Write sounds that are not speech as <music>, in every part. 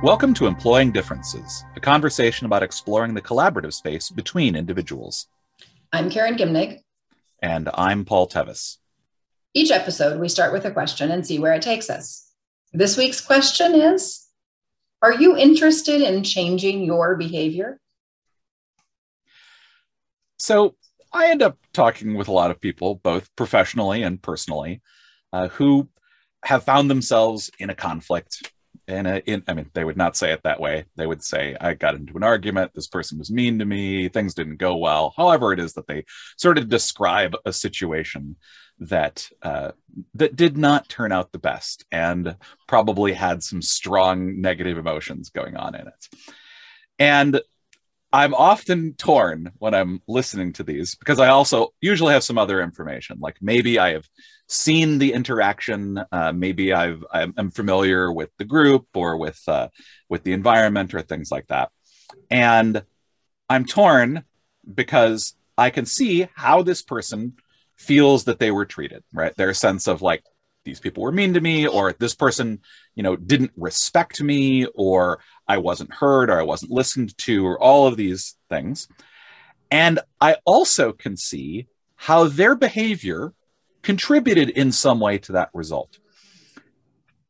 Welcome to Employing Differences, a conversation about exploring the collaborative space between individuals. I'm Karen Gimnig. And I'm Paul Tevis. Each episode, we start with a question and see where it takes us. This week's question is Are you interested in changing your behavior? So, I end up talking with a lot of people, both professionally and personally, uh, who have found themselves in a conflict and in, I mean, they would not say it that way. They would say, I got into an argument. This person was mean to me. Things didn't go well. However, it is that they sort of describe a situation that uh, that did not turn out the best and probably had some strong negative emotions going on in it. And I'm often torn when I'm listening to these because I also usually have some other information. Like maybe I have seen the interaction. Uh, maybe I've I'm familiar with the group or with uh, with the environment or things like that, and I'm torn because I can see how this person feels that they were treated. Right, their sense of like these people were mean to me, or this person, you know, didn't respect me, or I wasn't heard, or I wasn't listened to, or all of these things. And I also can see how their behavior contributed in some way to that result.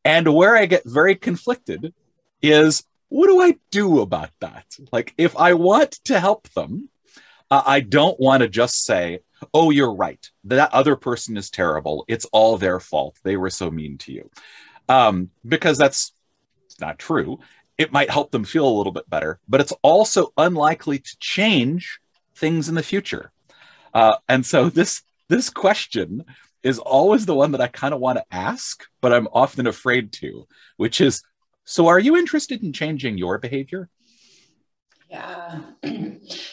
And where I get very conflicted is what do I do about that? Like, if I want to help them, uh, I don't want to just say, oh, you're right. That other person is terrible. It's all their fault. They were so mean to you. Um, because that's not true. It might help them feel a little bit better, but it's also unlikely to change things in the future. Uh, and so this this question is always the one that I kind of want to ask, but I'm often afraid to, which is so are you interested in changing your behavior? Yeah. <clears throat>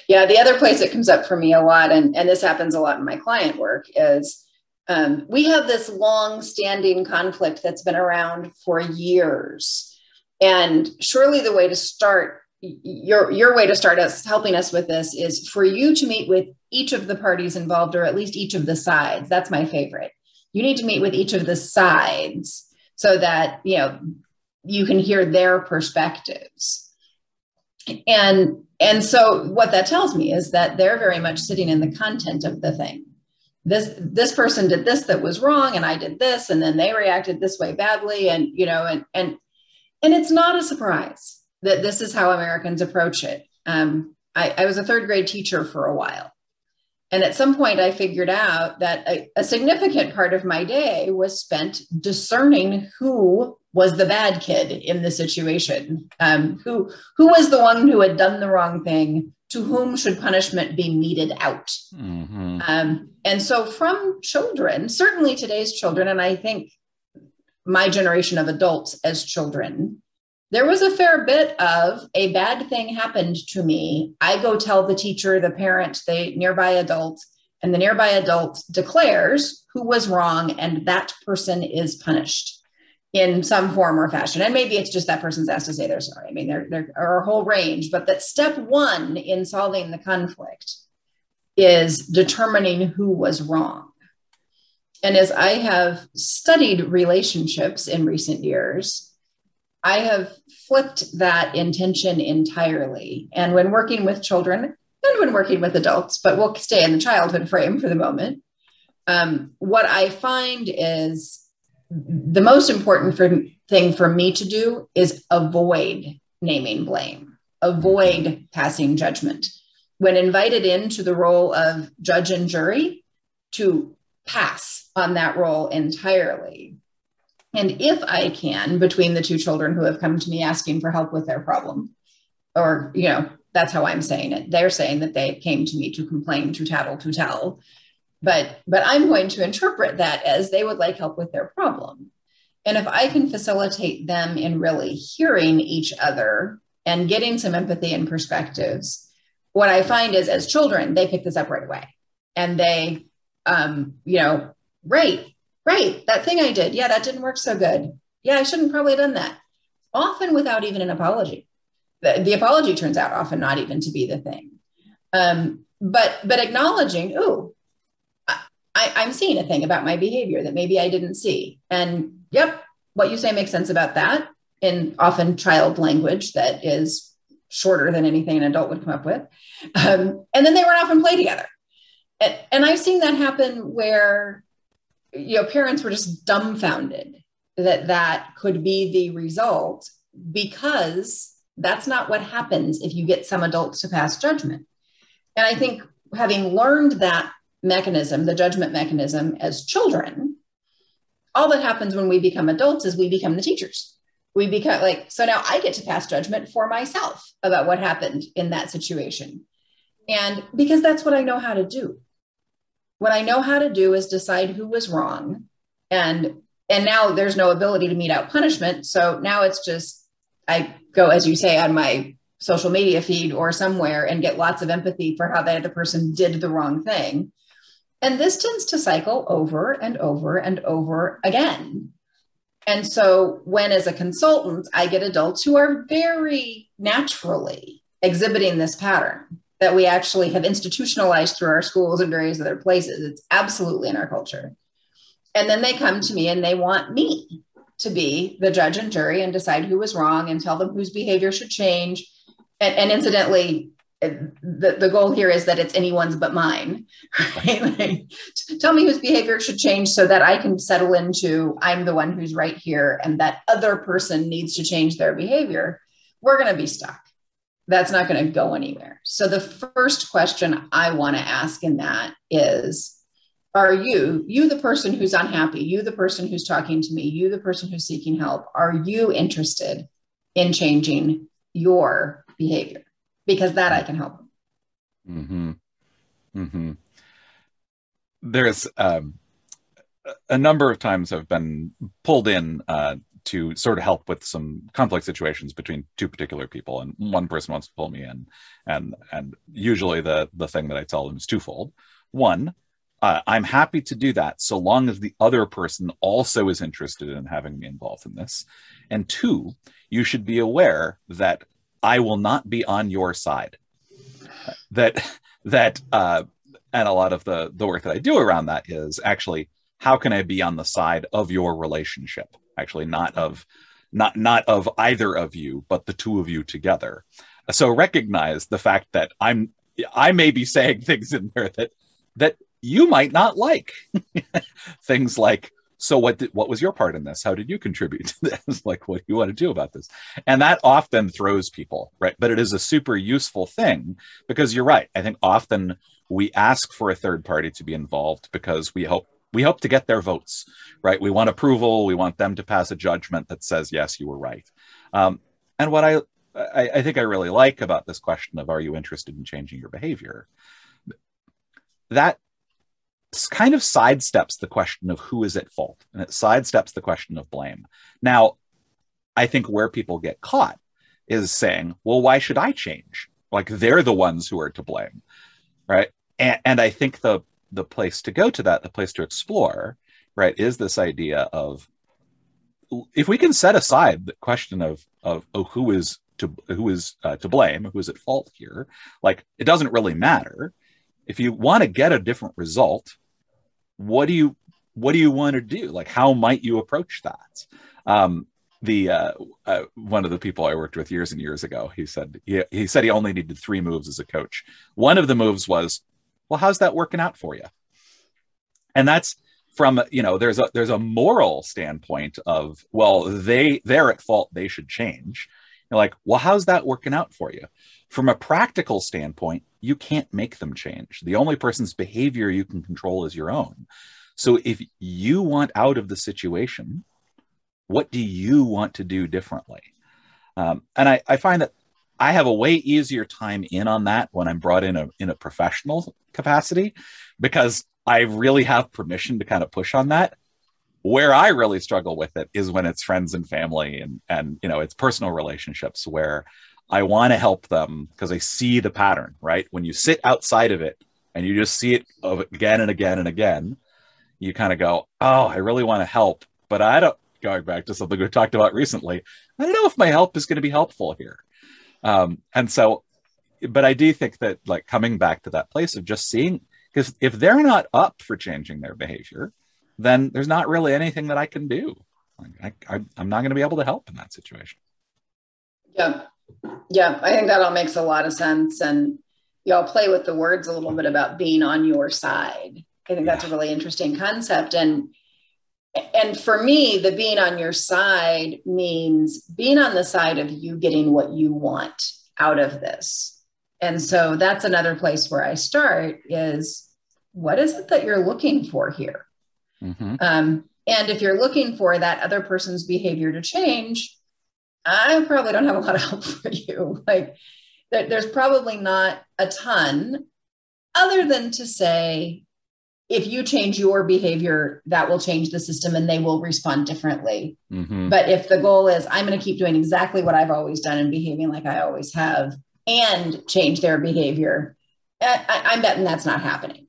yeah. The other place that comes up for me a lot, and, and this happens a lot in my client work, is um, we have this long standing conflict that's been around for years. And surely the way to start your your way to start us helping us with this is for you to meet with each of the parties involved or at least each of the sides. That's my favorite. You need to meet with each of the sides so that you know you can hear their perspectives. And and so what that tells me is that they're very much sitting in the content of the thing. This this person did this that was wrong and i did this and then they reacted this way badly and you know and and and it's not a surprise that this is how Americans approach it. Um, I, I, was a third grade teacher for a while. And at some point, I figured out that a, a significant part of my day was spent discerning who was the bad kid in the situation, um, who, who was the one who had done the wrong thing, to whom should punishment be meted out. Mm-hmm. Um, and so, from children, certainly today's children, and I think my generation of adults as children, there was a fair bit of a bad thing happened to me. I go tell the teacher, the parent, the nearby adult, and the nearby adult declares who was wrong, and that person is punished in some form or fashion. And maybe it's just that person's asked to say they're sorry. I mean, there, there are a whole range, but that step one in solving the conflict is determining who was wrong. And as I have studied relationships in recent years, I have flipped that intention entirely. And when working with children and when working with adults, but we'll stay in the childhood frame for the moment, um, what I find is the most important for, thing for me to do is avoid naming blame, avoid passing judgment. When invited into the role of judge and jury, to pass on that role entirely and if I can, between the two children who have come to me asking for help with their problem, or, you know, that's how I'm saying it. They're saying that they came to me to complain, to tattle, to tell. But, but I'm going to interpret that as they would like help with their problem. And if I can facilitate them in really hearing each other and getting some empathy and perspectives, what I find is as children, they pick this up right away and they, um, you know, right, right, that thing I did, yeah, that didn't work so good. Yeah, I shouldn't probably have done that. Often without even an apology. The, the apology turns out often not even to be the thing. Um, but but acknowledging, oh, I, I'm seeing a thing about my behavior that maybe I didn't see. And yep, what you say makes sense about that. in often child language that is shorter than anything an adult would come up with. Um, and then they run off and play together. And, and I've seen that happen where you know parents were just dumbfounded that that could be the result because that's not what happens if you get some adults to pass judgment. And I think having learned that mechanism, the judgment mechanism as children, all that happens when we become adults is we become the teachers. We become like, so now I get to pass judgment for myself about what happened in that situation. And because that's what I know how to do. What I know how to do is decide who was wrong. And and now there's no ability to mete out punishment. So now it's just I go, as you say, on my social media feed or somewhere and get lots of empathy for how that other person did the wrong thing. And this tends to cycle over and over and over again. And so, when as a consultant, I get adults who are very naturally exhibiting this pattern that we actually have institutionalized through our schools and various other places, it's absolutely in our culture. And then they come to me and they want me to be the judge and jury and decide who was wrong and tell them whose behavior should change. And, and incidentally, the, the goal here is that it's anyone's but mine, <laughs> right? Like, tell me whose behavior should change so that I can settle into I'm the one who's right here and that other person needs to change their behavior. We're going to be stuck. That's not going to go anywhere. So, the first question I want to ask in that is are you you the person who's unhappy you the person who's talking to me you the person who's seeking help are you interested in changing your behavior because that i can help mm-hmm. Mm-hmm. there's um, a number of times i've been pulled in uh, to sort of help with some conflict situations between two particular people and one person wants to pull me in and and usually the the thing that i tell them is twofold one uh, I'm happy to do that so long as the other person also is interested in having me involved in this. And two, you should be aware that I will not be on your side. That that uh, and a lot of the the work that I do around that is actually how can I be on the side of your relationship? Actually, not of not not of either of you, but the two of you together. So recognize the fact that I'm I may be saying <laughs> things in there that that you might not like. <laughs> Things like so what did, what was your part in this? How did you contribute to this? <laughs> Like what do you want to do about this? And that often throws people right? But it is a super useful thing because you're right. I think often we ask for a third party to be involved because we hope we hope to get their votes right we want approval we want them to pass a judgment that says yes you were right um, and what I, I i think i really like about this question of are you interested in changing your behavior that kind of sidesteps the question of who is at fault and it sidesteps the question of blame. Now, I think where people get caught is saying, well, why should I change? Like they're the ones who are to blame. Right. And, and I think the the place to go to that, the place to explore, right, is this idea of if we can set aside the question of of oh, who is to who is uh, to blame, who is at fault here, like it doesn't really matter. If you want to get a different result, what do you what do you want to do? Like, how might you approach that? Um, the uh, uh, one of the people I worked with years and years ago, he said he, he said he only needed three moves as a coach. One of the moves was, well, how's that working out for you? And that's from you know there's a there's a moral standpoint of well they they're at fault they should change. You're like, well, how's that working out for you? From a practical standpoint, you can't make them change. The only person's behavior you can control is your own. So if you want out of the situation, what do you want to do differently? Um, and I, I find that I have a way easier time in on that when I'm brought in a in a professional capacity because I really have permission to kind of push on that. Where I really struggle with it is when it's friends and family and and you know it's personal relationships where I want to help them because I see the pattern, right? When you sit outside of it and you just see it again and again and again, you kind of go, Oh, I really want to help, but I don't, going back to something we talked about recently, I don't know if my help is going to be helpful here. Um, and so, but I do think that like coming back to that place of just seeing, because if they're not up for changing their behavior, then there's not really anything that I can do. Like, I, I, I'm not going to be able to help in that situation. Yeah. Yeah. I think that all makes a lot of sense. And y'all play with the words a little bit about being on your side. I think that's a really interesting concept. And and for me, the being on your side means being on the side of you getting what you want out of this. And so that's another place where I start is what is it that you're looking for here? Mm-hmm. Um, and if you're looking for that other person's behavior to change, I probably don't have a lot of help <laughs> for you. Like, there's probably not a ton other than to say, if you change your behavior, that will change the system and they will respond differently. Mm-hmm. But if the goal is, I'm going to keep doing exactly what I've always done and behaving like I always have and change their behavior, I, am betting that's not happening,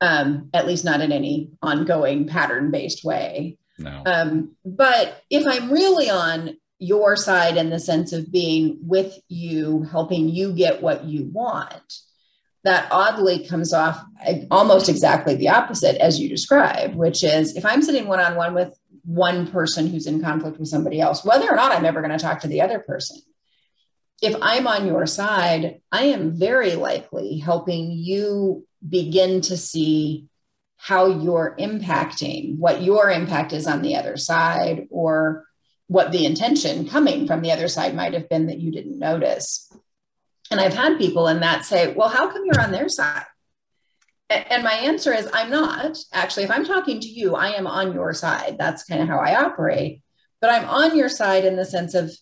um, at least not in any ongoing pattern based way. No. Um, but if I'm really on your side in the sense of being with you, helping you get what you want, that oddly comes off almost exactly the opposite as you describe, which is if I'm sitting one on one with one person who's in conflict with somebody else, whether or not I'm ever going to talk to the other person, if I'm on your side, I am very likely helping you begin to see how you're impacting, what your impact is on the other side, or what the intention coming from the other side might have been that you didn't notice. And I've had people in that say, well, how come you're on their side? And my answer is, I'm not. Actually, if I'm talking to you, I am on your side. That's kind of how I operate. But I'm on your side in the sense of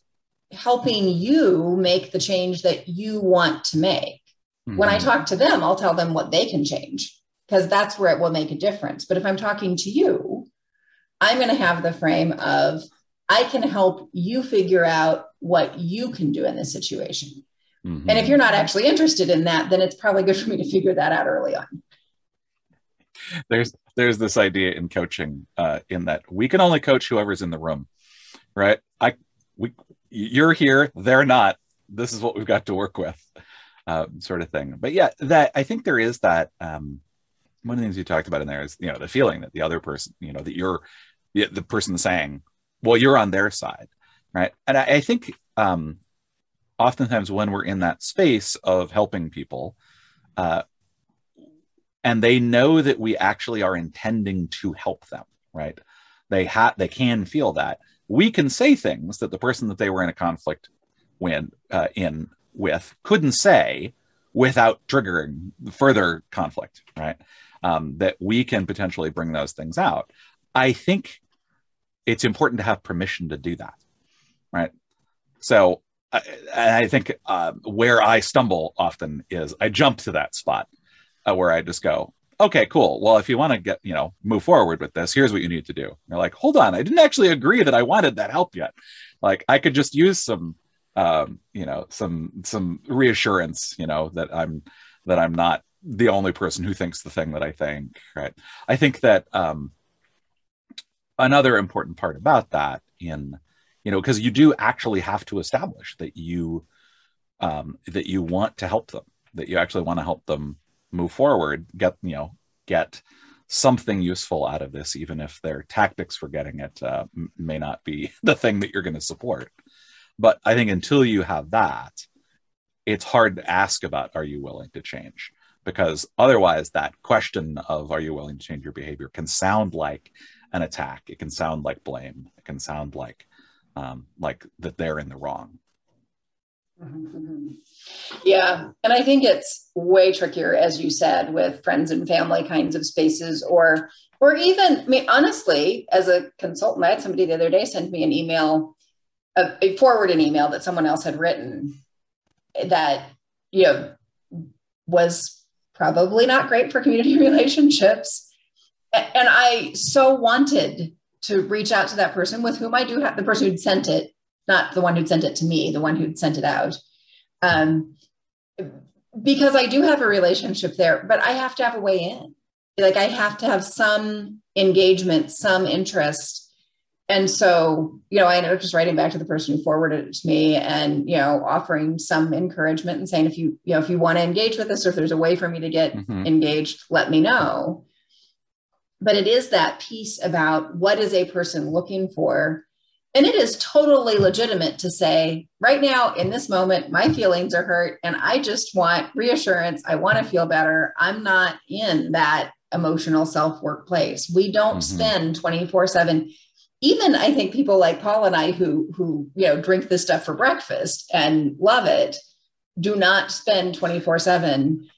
helping you make the change that you want to make. Mm-hmm. When I mm-hmm. talk to them, I'll tell them what they can change because that's where it will make a difference. But if I'm talking to you, I'm going to have the frame of I can help you figure out what you can do in this situation. Mm-hmm. And if you're not actually interested in that, then it's probably good for me to figure that out early on. There's there's this idea in coaching uh, in that we can only coach whoever's in the room, right? I we you're here, they're not. This is what we've got to work with, uh, sort of thing. But yeah, that I think there is that. Um, one of the things you talked about in there is you know the feeling that the other person, you know, that you're the, the person saying, well, you're on their side, right? And I, I think um, oftentimes when we're in that space of helping people uh, and they know that we actually are intending to help them right? They have they can feel that. We can say things that the person that they were in a conflict when uh, in with couldn't say without triggering further conflict right? Um, that we can potentially bring those things out. I think it's important to have permission to do that right? So I, I think uh, where I stumble often is I jump to that spot uh, where I just go, okay, cool. Well, if you want to get, you know, move forward with this, here's what you need to do. they're like, hold on, I didn't actually agree that I wanted that help yet. Like, I could just use some, um, you know, some some reassurance, you know, that I'm that I'm not the only person who thinks the thing that I think. Right. I think that um, another important part about that in you know because you do actually have to establish that you um, that you want to help them that you actually want to help them move forward get you know get something useful out of this even if their tactics for getting it uh, may not be <laughs> the thing that you're going to support. But i think until you have that it's hard to ask about are you willing to change? Because otherwise that question of are you willing to change your behavior can sound like an attack it can sound like blame it can sound like um, like that they're in the wrong. Yeah. And I think it's way trickier, as you said, with friends and family kinds of spaces, or or even, I mean, honestly, as a consultant, I had somebody the other day send me an email, a, a forward an email that someone else had written that, you know, was probably not great for community <laughs> relationships. And I so wanted to reach out to that person with whom I do have the person who'd sent it, not the one who'd sent it to me, the one who'd sent it out. Um, because I do have a relationship there, but I have to have a way in. Like I have to have some engagement, some interest. And so, you know, I ended up just writing back to the person who forwarded it to me and, you know, offering some encouragement and saying, if you, you know, if you want to engage with this or if there's a way for me to get mm-hmm. engaged, let me know but it is that piece about what is a person looking for. And it is totally legitimate to say right now in this moment my feelings are hurt and i just want reassurance. I want to feel better. I'm not in that emotional self-work place we don't mm-hmm. spend 24 7 even i think people like paul and i who who you know drink this stuff for breakfast and love it do not spend 24 7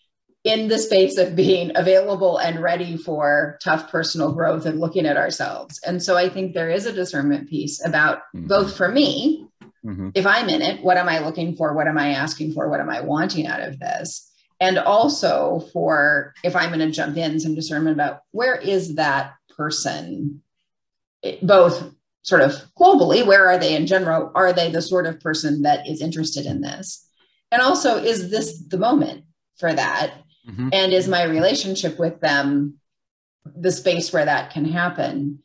in the space of being available and ready for tough personal growth and looking at ourselves. And so I think there is a discernment piece about mm-hmm. both for me, mm-hmm. if I'm in it, what am I looking for? What am I asking for? What am I wanting out of this? And also for if I'm going to jump in, some discernment about where is that person, both sort of globally, where are they in general? Are they the sort of person that is interested in this? And also, is this the moment for that? Mm-hmm. And is my relationship with them the space where that can happen?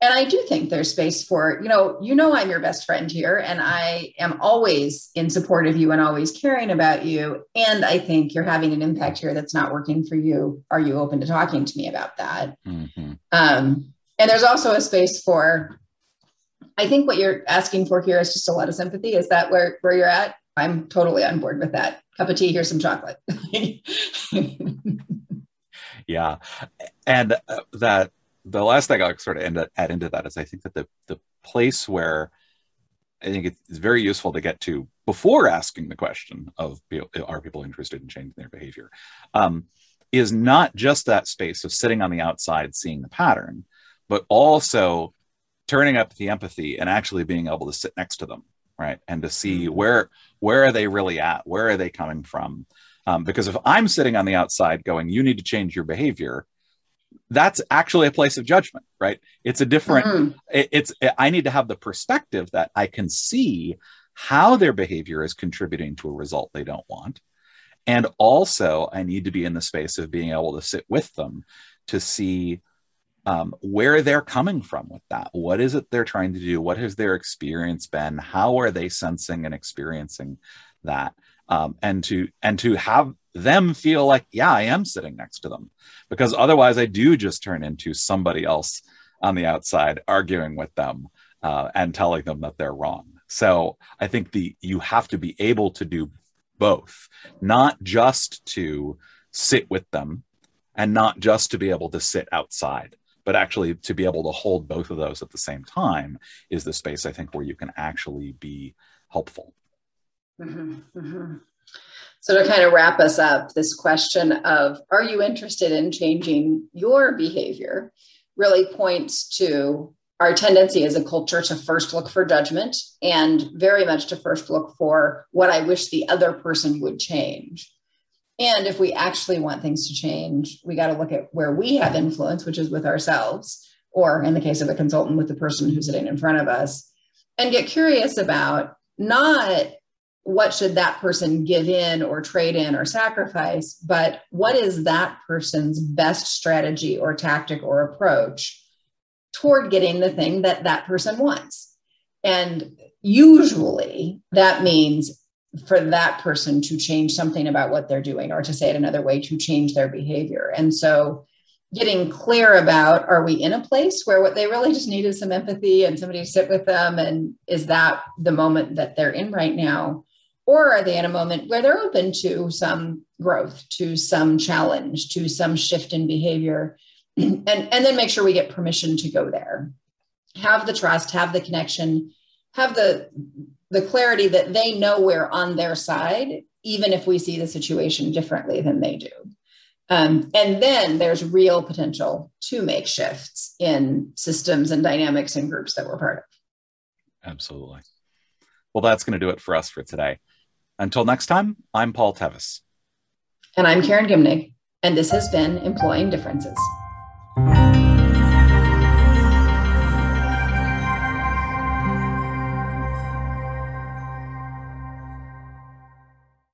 And I do think there's space for, you know, you know, I'm your best friend here, and I am always in support of you and always caring about you. And I think you're having an impact here that's not working for you. Are you open to talking to me about that? Mm-hmm. Um, and there's also a space for, I think what you're asking for here is just a lot of sympathy. Is that where where you're at? I'm totally on board with that cup of tea, here's some chocolate. <laughs> yeah. And uh, that the last thing I'll sort of end, add into that is I think that the, the place where I think it's very useful to get to before asking the question of are people interested in changing their behavior um, is not just that space of sitting on the outside seeing the pattern, but also turning up the empathy and actually being able to sit next to them right? And to see mm-hmm. where where are they really at? Where are they coming from? Um, because if i'm sitting on the outside going you need to change your behavior that's actually a place of judgment right? It's a different mm-hmm. it, it's i need to have the perspective that i can see how their behavior is contributing to a result they don't want. And also i need to be in the space of being able to sit with them to see um, where they're coming from with that. What is it they're trying to do? What has their experience been? How are they sensing and experiencing that? Um, and to and to have them feel like, yeah, I am sitting next to them, because otherwise I do just turn into somebody else on the outside arguing with them uh, and telling them that they're wrong. So I think the you have to be able to do both, not just to sit with them and not just to be able to sit outside but actually to be able to hold both of those at the same time is the space i think where you can actually be helpful mm-hmm, mm-hmm. so to kind of wrap us up this question of are you interested in changing your behavior really points to our tendency as a culture to first look for judgment and very much to first look for what i wish the other person would change and if we actually want things to change, we got to look at where we have influence, which is with ourselves, or in the case of a consultant, with the person who's sitting in front of us, and get curious about not what should that person give in or trade in or sacrifice, but what is that person's best strategy or tactic or approach toward getting the thing that that person wants. And usually that means for that person to change something about what they're doing, or to say it another way, to change their behavior. And so, getting clear about are we in a place where what they really just need is some empathy and somebody to sit with them? And is that the moment that they're in right now? Or are they in a moment where they're open to some growth, to some challenge, to some shift in behavior? <clears throat> and, and then make sure we get permission to go there. Have the trust, have the connection, have the the clarity that they know we're on their side, even if we see the situation differently than they do. Um, and then there's real potential to make shifts in systems and dynamics and groups that we're part of. Absolutely. Well, that's going to do it for us for today. Until next time, I'm Paul Tevis. And I'm Karen Gimnig. And this has been Employing Differences.